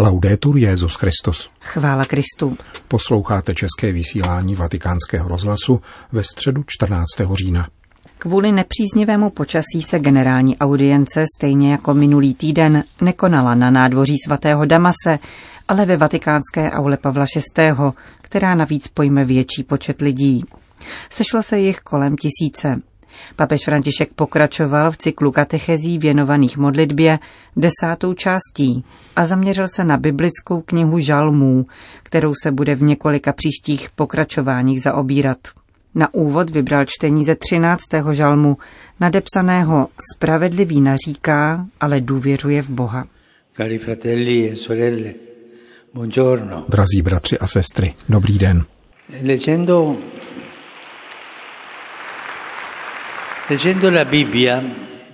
Laudetur Jezus Christus. Chvála Kristu. Posloucháte české vysílání Vatikánského rozhlasu ve středu 14. října. Kvůli nepříznivému počasí se generální audience stejně jako minulý týden nekonala na nádvoří svatého Damase, ale ve vatikánské aule Pavla VI., která navíc pojme větší počet lidí. Sešlo se jich kolem tisíce. Papež František pokračoval v cyklu katechezí věnovaných modlitbě desátou částí a zaměřil se na biblickou knihu Žalmů, kterou se bude v několika příštích pokračováních zaobírat. Na úvod vybral čtení ze 13. žalmu, nadepsaného Spravedlivý naříká, ale důvěřuje v Boha. Cari fratelli e sorelle, buongiorno. Drazí bratři a sestry, dobrý den. Leggendo Leggendo la Bibbia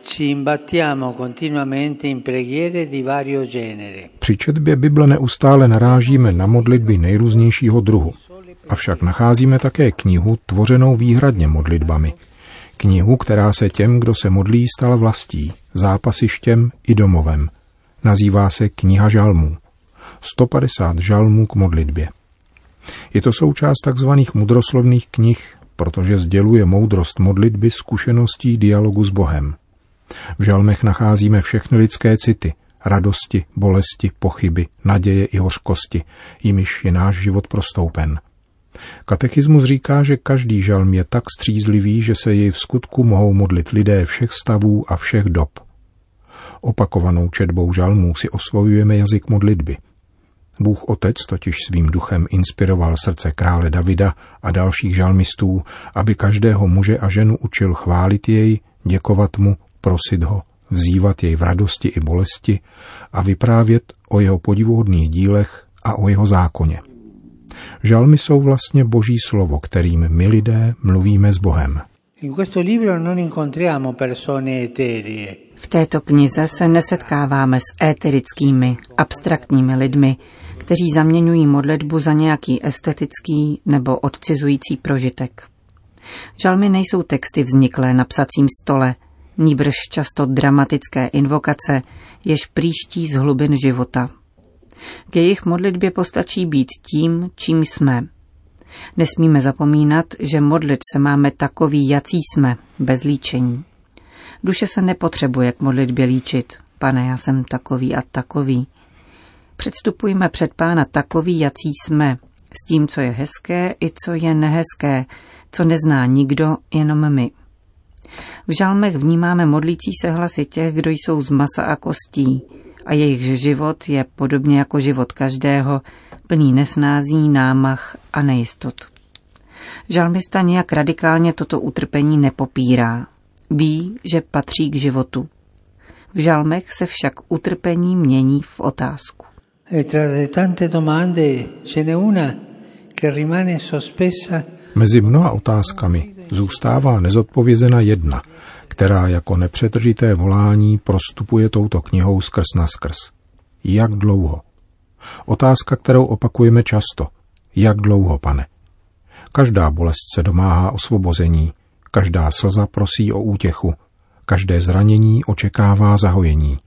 ci imbattiamo continuamente in preghiere di vario genere. Při četbě Bible neustále narážíme na modlitby nejrůznějšího druhu. Avšak nacházíme také knihu tvořenou výhradně modlitbami. Knihu, která se těm, kdo se modlí, stala vlastí, zápasištěm i domovem. Nazývá se Kniha žalmů. 150 žalmů k modlitbě. Je to součást takzvaných mudroslovných knih, protože sděluje moudrost modlitby zkušeností dialogu s Bohem. V žalmech nacházíme všechny lidské city, radosti, bolesti, pochyby, naděje i hořkosti, jimiž je náš život prostoupen. Katechismus říká, že každý žalm je tak střízlivý, že se jej v skutku mohou modlit lidé všech stavů a všech dob. Opakovanou četbou žalmů si osvojujeme jazyk modlitby – Bůh Otec totiž svým duchem inspiroval srdce krále Davida a dalších žalmistů, aby každého muže a ženu učil chválit jej, děkovat mu, prosit ho, vzývat jej v radosti i bolesti a vyprávět o jeho podivuhodných dílech a o jeho zákoně. Žalmy jsou vlastně boží slovo, kterým my lidé mluvíme s Bohem. V této knize se nesetkáváme s éterickými, abstraktními lidmi, kteří zaměňují modlitbu za nějaký estetický nebo odcizující prožitek. Žalmy nejsou texty vzniklé na psacím stole, níbrž často dramatické invokace, jež příští z hlubin života. K jejich modlitbě postačí být tím, čím jsme. Nesmíme zapomínat, že modlit se máme takový, jací jsme, bez líčení. Duše se nepotřebuje k modlitbě líčit. Pane, já jsem takový a takový. Předstupujme před pána takový, jací jsme, s tím, co je hezké i co je nehezké, co nezná nikdo, jenom my. V žalmech vnímáme modlící se hlasy těch, kdo jsou z masa a kostí a jejich život je podobně jako život každého, plný nesnází, námach a nejistot. Žalmista nějak radikálně toto utrpení nepopírá. Ví, že patří k životu. V žalmech se však utrpení mění v otázku. E Mezi mnoha otázkami zůstává nezodpovězena jedna, která jako nepřetržité volání prostupuje touto knihou skrz na skrz. Jak dlouho? Otázka, kterou opakujeme často. Jak dlouho, pane? Každá bolest se domáhá osvobození, každá slza prosí o útěchu, každé zranění očekává zahojení,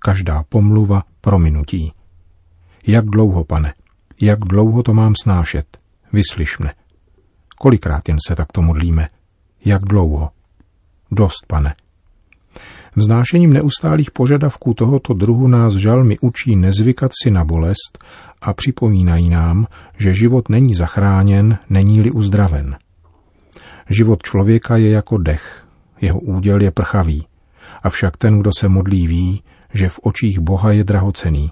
každá pomluva prominutí. Jak dlouho, pane? Jak dlouho to mám snášet? Vyslyš mne. Kolikrát jen se takto modlíme? Jak dlouho? Dost, pane. Vznášením neustálých požadavků tohoto druhu nás žalmi učí nezvykat si na bolest a připomínají nám, že život není zachráněn, není-li uzdraven. Život člověka je jako dech, jeho úděl je prchavý, avšak ten, kdo se modlí, ví, že v očích Boha je drahocený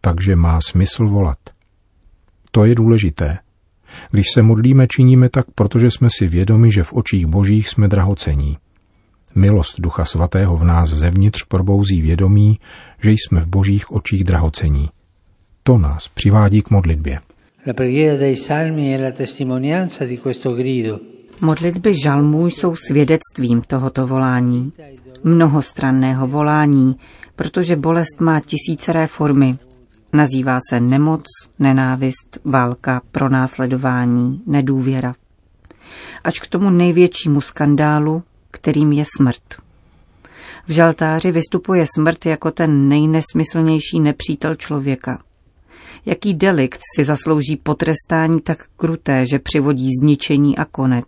takže má smysl volat. To je důležité. Když se modlíme, činíme tak, protože jsme si vědomi, že v očích božích jsme drahocení. Milost Ducha Svatého v nás zevnitř probouzí vědomí, že jsme v božích očích drahocení. To nás přivádí k modlitbě. Modlitby žalmů jsou svědectvím tohoto volání. Mnohostranného volání, protože bolest má tisíceré formy Nazývá se nemoc, nenávist, válka, pronásledování, nedůvěra. Až k tomu největšímu skandálu, kterým je smrt. V žaltáři vystupuje smrt jako ten nejnesmyslnější nepřítel člověka. Jaký delikt si zaslouží potrestání tak kruté, že přivodí zničení a konec?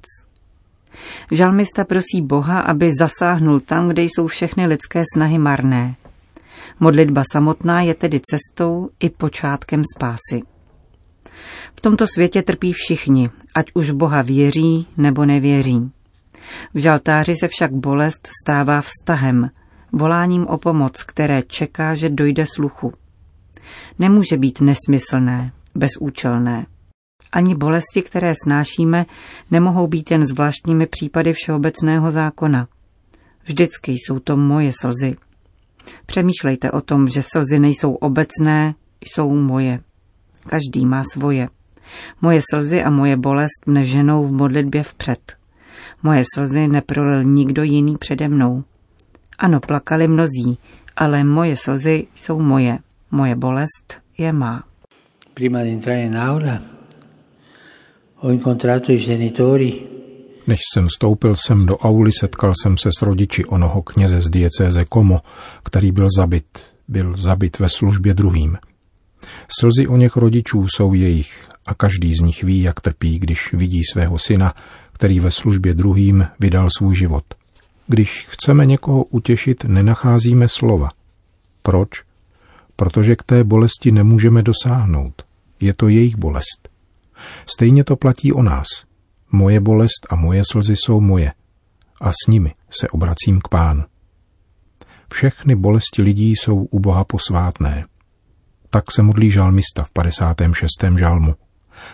Žalmista prosí Boha, aby zasáhnul tam, kde jsou všechny lidské snahy marné. Modlitba samotná je tedy cestou i počátkem spásy. V tomto světě trpí všichni, ať už Boha věří nebo nevěří. V žaltáři se však bolest stává vztahem, voláním o pomoc, které čeká, že dojde sluchu. Nemůže být nesmyslné, bezúčelné. Ani bolesti, které snášíme, nemohou být jen zvláštními případy všeobecného zákona. Vždycky jsou to moje slzy. Přemýšlejte o tom, že slzy nejsou obecné, jsou moje. Každý má svoje. Moje slzy a moje bolest mne ženou v modlitbě vpřed. Moje slzy neprolil nikdo jiný přede mnou. Ano, plakali mnozí, ale moje slzy jsou moje. Moje bolest je má. Prima di entrare in aula ho incontrato i genitori než jsem vstoupil sem do auly, setkal jsem se s rodiči onoho kněze z diecéze Komo, který byl zabit. Byl zabit ve službě druhým. Slzy o něch rodičů jsou jejich a každý z nich ví, jak trpí, když vidí svého syna, který ve službě druhým vydal svůj život. Když chceme někoho utěšit, nenacházíme slova. Proč? Protože k té bolesti nemůžeme dosáhnout. Je to jejich bolest. Stejně to platí o nás. Moje bolest a moje slzy jsou moje. A s nimi se obracím k pánu. Všechny bolesti lidí jsou u Boha posvátné. Tak se modlí žalmista v 56. žalmu.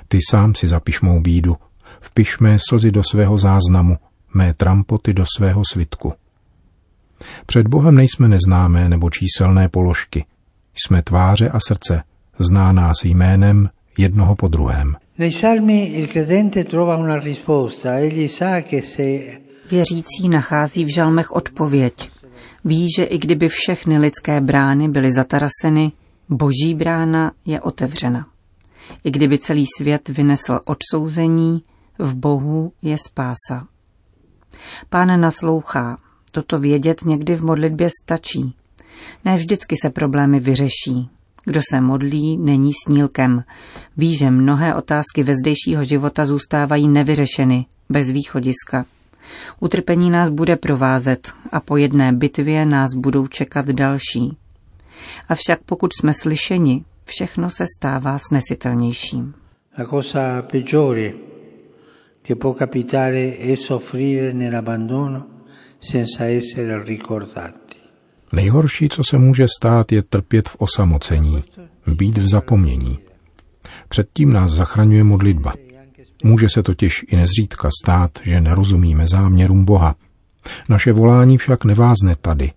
Ty sám si zapiš mou bídu, vpiš mé slzy do svého záznamu, mé trampoty do svého svitku. Před Bohem nejsme neznámé nebo číselné položky. Jsme tváře a srdce, zná nás jménem jednoho po druhém. Věřící nachází v žalmech odpověď. Ví, že i kdyby všechny lidské brány byly zataraseny, boží brána je otevřena. I kdyby celý svět vynesl odsouzení, v Bohu je spása. Pán naslouchá. Toto vědět někdy v modlitbě stačí. Ne vždycky se problémy vyřeší. Kdo se modlí, není snílkem. Ví, že mnohé otázky ve zdejšího života zůstávají nevyřešeny, bez východiska. Utrpení nás bude provázet a po jedné bitvě nás budou čekat další. Avšak pokud jsme slyšeni, všechno se stává snesitelnějším. La cosa peggiore che può capitare è soffrire nell'abbandono senza essere ricordati. Nejhorší, co se může stát, je trpět v osamocení, být v zapomnění. Předtím nás zachraňuje modlitba. Může se totiž i nezřídka stát, že nerozumíme záměrům Boha. Naše volání však nevázne tady.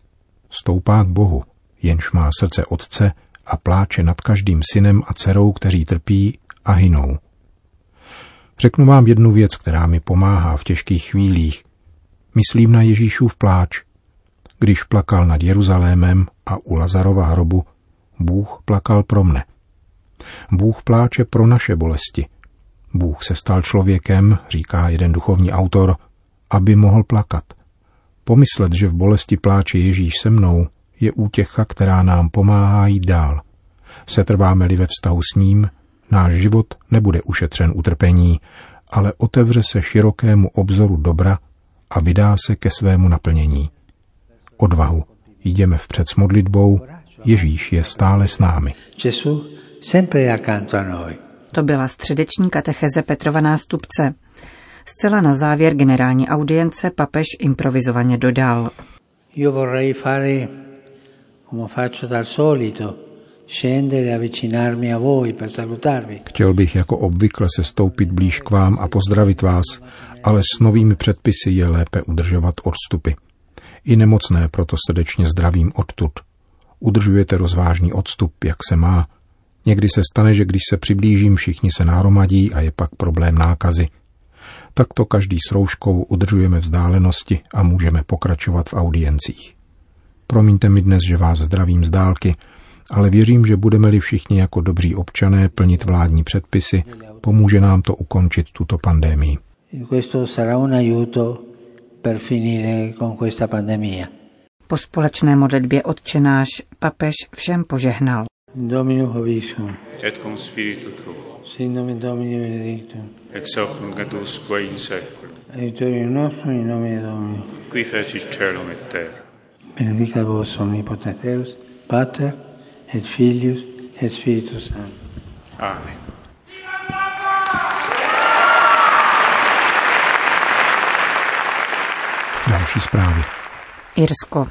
Stoupá k Bohu, jenž má srdce Otce a pláče nad každým synem a dcerou, kteří trpí a hynou. Řeknu vám jednu věc, která mi pomáhá v těžkých chvílích. Myslím na Ježíšův pláč – když plakal nad Jeruzalémem a u Lazarova hrobu, Bůh plakal pro mne. Bůh pláče pro naše bolesti. Bůh se stal člověkem, říká jeden duchovní autor, aby mohl plakat. Pomyslet, že v bolesti pláče Ježíš se mnou, je útěcha, která nám pomáhá jít dál. Setrváme-li ve vztahu s ním, náš život nebude ušetřen utrpení, ale otevře se širokému obzoru dobra a vydá se ke svému naplnění odvahu. Jdeme vpřed s modlitbou, Ježíš je stále s námi. To byla středeční katecheze Petrova nástupce. Zcela na závěr generální audience papež improvizovaně dodal. Io vorrei fare come faccio dal solito, salutarvi. Chtěl bych jako obvykle se stoupit blíž k vám a pozdravit vás, ale s novými předpisy je lépe udržovat odstupy. I nemocné proto srdečně zdravím odtud. Udržujete rozvážný odstup, jak se má. Někdy se stane, že když se přiblížím, všichni se nahromadí a je pak problém nákazy. Takto každý s rouškou udržujeme vzdálenosti a můžeme pokračovat v audiencích. Promiňte mi dnes, že vás zdravím z dálky, ale věřím, že budeme-li všichni jako dobří občané plnit vládní předpisy, pomůže nám to ukončit tuto pandémii. Questo sarà un aiuto per finire con questa pandemia. Po společné modlitbě odčenáš papež všem požehnal. Domino Hovisum. et cum spiritu tuo, Sin nomen Domini benedictum. ex hoc nunc et usque in seculum, Aiutorium nostrum in nomine Domini. qui fecit celum et terra. Benedica vos omnipotens Deus, Pater et Filius et Spiritus Sanctus. Amen. Další zprávy. Irsko.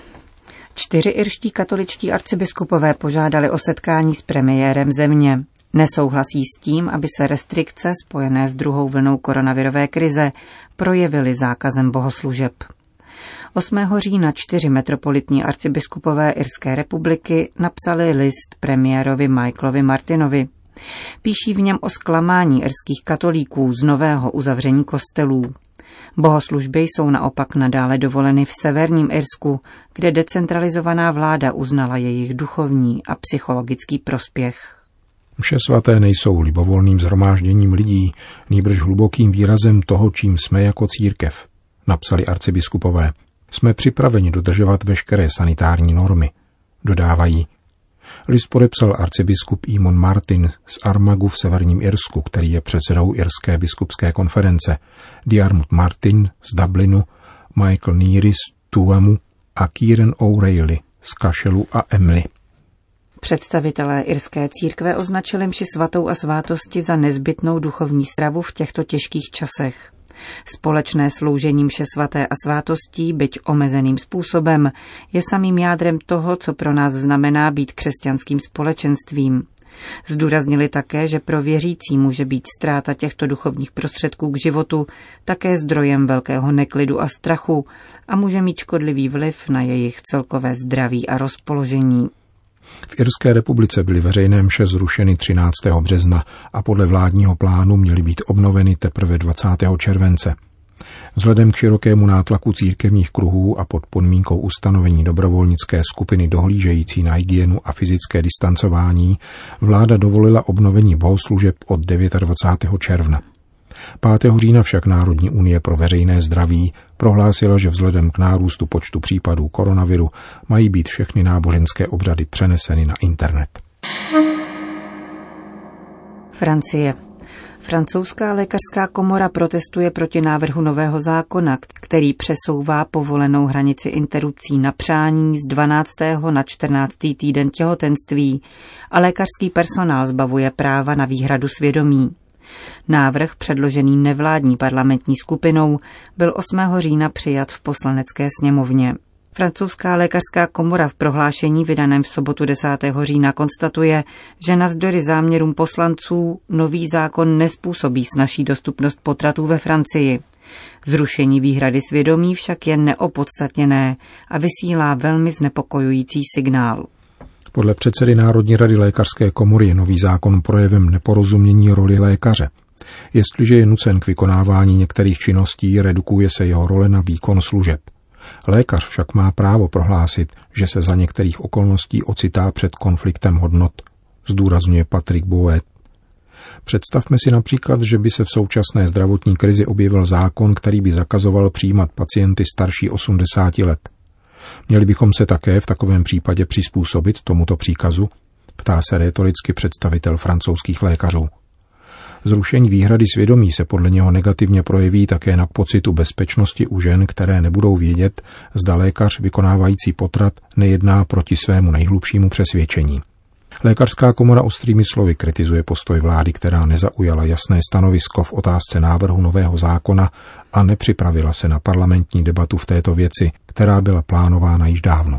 Čtyři irští katoličtí arcibiskupové požádali o setkání s premiérem země. Nesouhlasí s tím, aby se restrikce spojené s druhou vlnou koronavirové krize projevily zákazem bohoslužeb. 8. října čtyři metropolitní arcibiskupové Irské republiky napsali list premiérovi Michaelovi Martinovi. Píší v něm o zklamání irských katolíků z nového uzavření kostelů. Bohoslužby jsou naopak nadále dovoleny v severním Irsku, kde decentralizovaná vláda uznala jejich duchovní a psychologický prospěch. Vše svaté nejsou libovolným zhromážděním lidí, nýbrž hlubokým výrazem toho, čím jsme jako církev, napsali arcibiskupové. Jsme připraveni dodržovat veškeré sanitární normy. Dodávají. List podepsal arcibiskup Imon Martin z Armagu v severním Irsku, který je předsedou Irské biskupské konference, Diarmut Martin z Dublinu, Michael Neary z Tuamu a Kieran O'Reilly z Kašelu a Emily. Představitelé irské církve označili mši svatou a svátosti za nezbytnou duchovní stravu v těchto těžkých časech. Společné sloužení mše svaté a svátostí, byť omezeným způsobem, je samým jádrem toho, co pro nás znamená být křesťanským společenstvím. Zdůraznili také, že pro věřící může být ztráta těchto duchovních prostředků k životu také zdrojem velkého neklidu a strachu a může mít škodlivý vliv na jejich celkové zdraví a rozpoložení. V Irské republice byly veřejné mše zrušeny 13. března a podle vládního plánu měly být obnoveny teprve 20. července. Vzhledem k širokému nátlaku církevních kruhů a pod podmínkou ustanovení dobrovolnické skupiny dohlížející na hygienu a fyzické distancování vláda dovolila obnovení bohoslužeb od 29. června. 5. října však Národní unie pro veřejné zdraví prohlásila, že vzhledem k nárůstu počtu případů koronaviru mají být všechny náboženské obřady přeneseny na internet. Francie. Francouzská lékařská komora protestuje proti návrhu nového zákona, který přesouvá povolenou hranici interrupcí na přání z 12. na 14. týden těhotenství a lékařský personál zbavuje práva na výhradu svědomí. Návrh, předložený nevládní parlamentní skupinou, byl 8. října přijat v poslanecké sněmovně. Francouzská lékařská komora v prohlášení vydaném v sobotu 10. října konstatuje, že navzdory záměrům poslanců nový zákon nespůsobí snažší dostupnost potratů ve Francii. Zrušení výhrady svědomí však je neopodstatněné a vysílá velmi znepokojující signál. Podle předsedy Národní rady lékařské komory je nový zákon projevem neporozumění roli lékaře. Jestliže je nucen k vykonávání některých činností, redukuje se jeho role na výkon služeb. Lékař však má právo prohlásit, že se za některých okolností ocitá před konfliktem hodnot, zdůrazňuje Patrick Bouet. Představme si například, že by se v současné zdravotní krizi objevil zákon, který by zakazoval přijímat pacienty starší 80 let. Měli bychom se také v takovém případě přizpůsobit tomuto příkazu? Ptá se retoricky představitel francouzských lékařů. Zrušení výhrady svědomí se podle něho negativně projeví také na pocitu bezpečnosti u žen, které nebudou vědět, zda lékař vykonávající potrat nejedná proti svému nejhlubšímu přesvědčení. Lékařská komora ostrými slovy kritizuje postoj vlády, která nezaujala jasné stanovisko v otázce návrhu nového zákona a nepřipravila se na parlamentní debatu v této věci, která byla plánována již dávno.